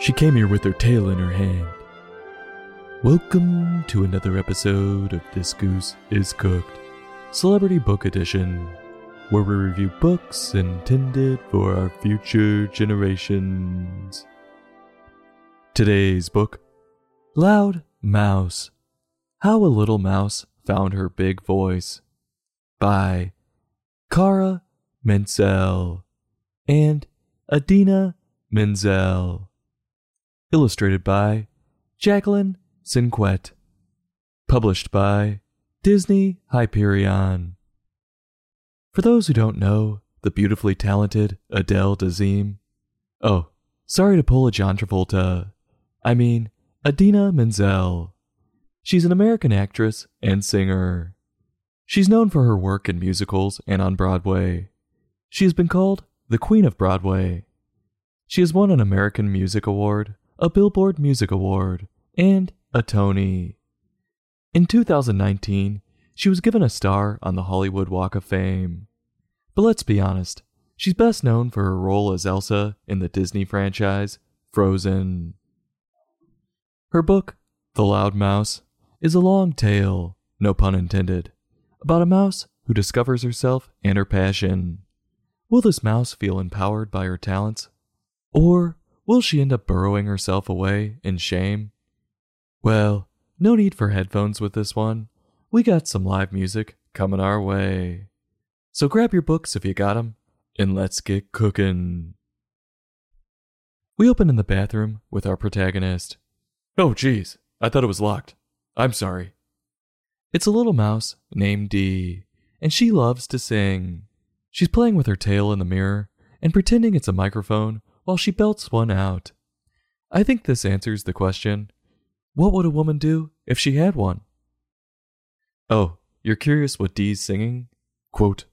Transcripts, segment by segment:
She came here with her tail in her hand. Welcome to another episode of This Goose is Cooked, Celebrity Book Edition, where we review books intended for our future generations. Today's book Loud Mouse How a Little Mouse Found Her Big Voice by Cara Mentzel and Idina Menzel. Illustrated by Jacqueline Sinquet. Published by Disney Hyperion. For those who don't know, the beautifully talented Adele Dazeem. Oh, sorry to pull a John Travolta. I mean, Idina Menzel. She's an American actress and singer. She's known for her work in musicals and on Broadway. She has been called the Queen of Broadway. She has won an American Music Award, a Billboard Music Award, and a Tony. In 2019, she was given a star on the Hollywood Walk of Fame. But let's be honest, she's best known for her role as Elsa in the Disney franchise Frozen. Her book, The Loud Mouse, is a long tale, no pun intended, about a mouse who discovers herself and her passion. Will this mouse feel empowered by her talents? Or will she end up burrowing herself away in shame? Well, no need for headphones with this one. We got some live music coming our way. So grab your books if you got 'em, and let's get cooking. We open in the bathroom with our protagonist. Oh, geez, I thought it was locked. I'm sorry. It's a little mouse named Dee, and she loves to sing. She's playing with her tail in the mirror and pretending it's a microphone while she belts one out. I think this answers the question what would a woman do if she had one? Oh, you're curious what Dee's singing? Quote,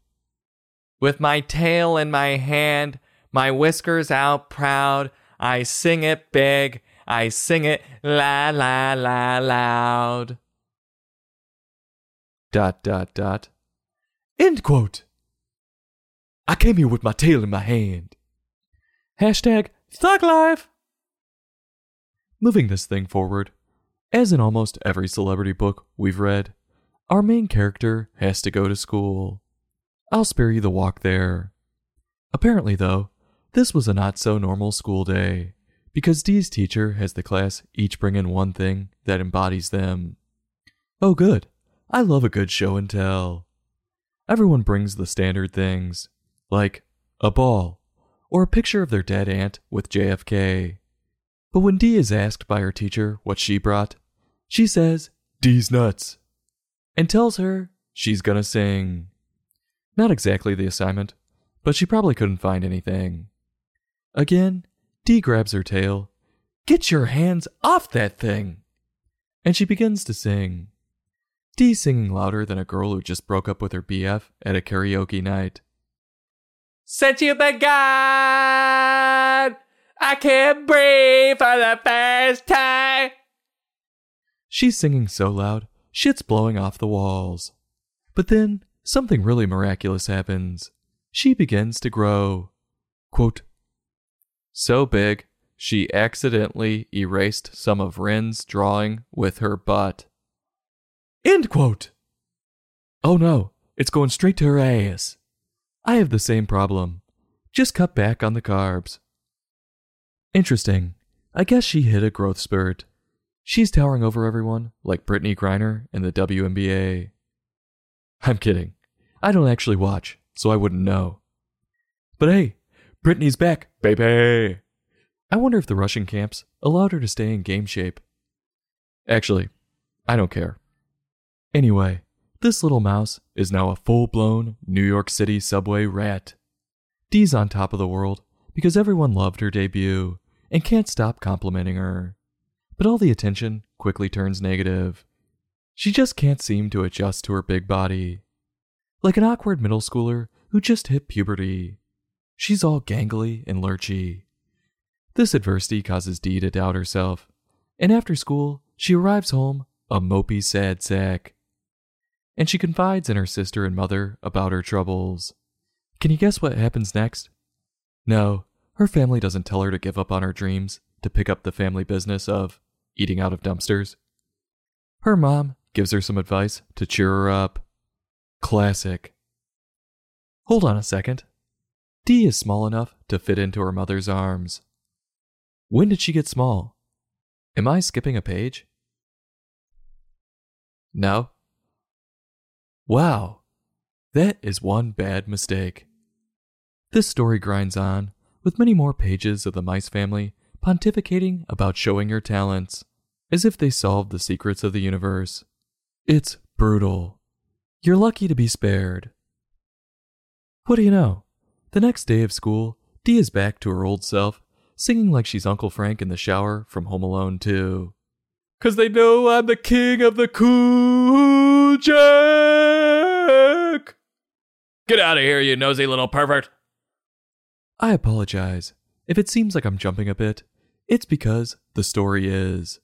With my tail in my hand, my whiskers out proud, I sing it big, I sing it la la la loud. dot dot dot. End quote. I came here with my tail in my hand. Hashtag thug. Moving this thing forward, as in almost every celebrity book we've read, our main character has to go to school. I'll spare you the walk there. Apparently, though, this was a not so normal school day, because Dee's teacher has the class each bring in one thing that embodies them. Oh, good. I love a good show and tell. Everyone brings the standard things, like a ball or a picture of their dead aunt with JFK. But when Dee is asked by her teacher what she brought, she says, Dee's nuts, and tells her she's gonna sing. Not exactly the assignment, but she probably couldn't find anything. Again, Dee grabs her tail. Get your hands off that thing! And she begins to sing. Dee singing louder than a girl who just broke up with her BF at a karaoke night. Since you've been gone, I can't breathe for the first time. She's singing so loud, shit's blowing off the walls. But then, something really miraculous happens. She begins to grow. Quote, so big, she accidentally erased some of Ren's drawing with her butt. End quote. Oh no, it's going straight to her ass. I have the same problem. Just cut back on the carbs. Interesting. I guess she hit a growth spurt. She's towering over everyone, like Brittney Griner in the WNBA. I'm kidding. I don't actually watch, so I wouldn't know. But hey, Brittney's back, baby! I wonder if the Russian camps allowed her to stay in game shape. Actually, I don't care. Anyway, this little mouse is now a full blown New York City subway rat. Dee's on top of the world because everyone loved her debut and can't stop complimenting her. But all the attention quickly turns negative. She just can't seem to adjust to her big body. Like an awkward middle schooler who just hit puberty. She's all gangly and lurchy. This adversity causes Dee to doubt herself, and after school, she arrives home a mopey sad sack. And she confides in her sister and mother about her troubles. Can you guess what happens next? No, her family doesn't tell her to give up on her dreams to pick up the family business of eating out of dumpsters. Her mom gives her some advice to cheer her up. Classic. Hold on a second. Dee is small enough to fit into her mother's arms. When did she get small? Am I skipping a page? No. Wow, that is one bad mistake. This story grinds on, with many more pages of the mice family pontificating about showing your talents, as if they solved the secrets of the universe. It's brutal. You're lucky to be spared. What do you know? The next day of school, Dee is back to her old self, singing like she's Uncle Frank in the shower from Home Alone 2. Cause they know I'm the king of the cool jack. Get out of here, you nosy little pervert. I apologize. If it seems like I'm jumping a bit, it's because the story is.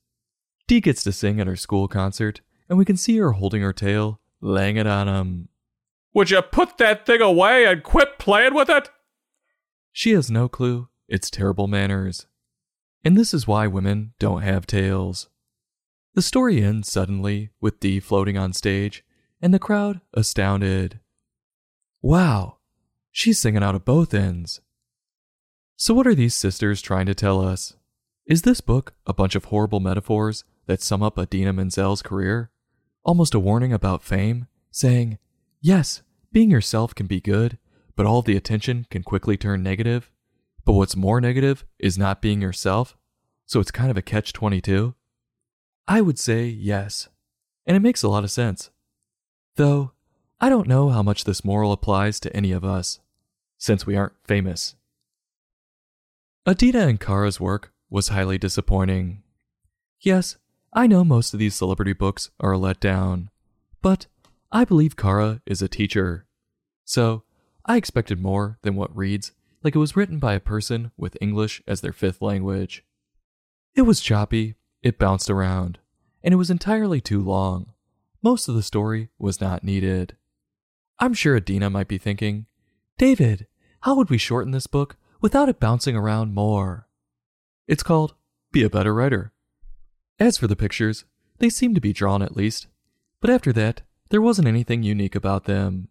Dee gets to sing at her school concert, and we can see her holding her tail, laying it on him. Would you put that thing away and quit playing with it? She has no clue it's terrible manners. And this is why women don't have tails. The story ends suddenly with Dee floating on stage, and the crowd astounded. Wow, she's singing out of both ends. So, what are these sisters trying to tell us? Is this book a bunch of horrible metaphors that sum up Idina Menzel's career? Almost a warning about fame, saying, yes, being yourself can be good, but all the attention can quickly turn negative. But what's more negative is not being yourself, so it's kind of a catch 22? I would say yes, and it makes a lot of sense. Though, I don't know how much this moral applies to any of us, since we aren't famous. Idina and Cara's work was highly disappointing. Yes, I know most of these celebrity books are a letdown, but I believe Cara is a teacher. So, I expected more than what reads like it was written by a person with English as their fifth language. It was choppy, it bounced around, and it was entirely too long. Most of the story was not needed. I'm sure Idina might be thinking, David, how would we shorten this book without it bouncing around more? It's called Be a Better Writer. As for the pictures, they seemed to be drawn at least, but after that, there wasn't anything unique about them.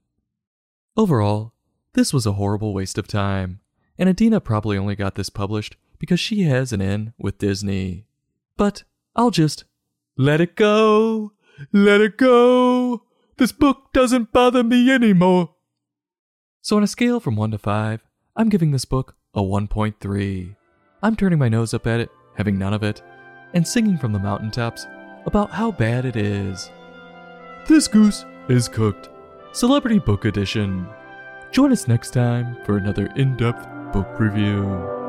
Overall, this was a horrible waste of time, and Idina probably only got this published because she has an in with Disney. But I'll just let it go, let it go. This book doesn't bother me anymore. So, on a scale from 1 to 5, I'm giving this book a 1.3. I'm turning my nose up at it, having none of it, and singing from the mountaintops about how bad it is. This goose is cooked. Celebrity Book Edition. Join us next time for another in depth book review.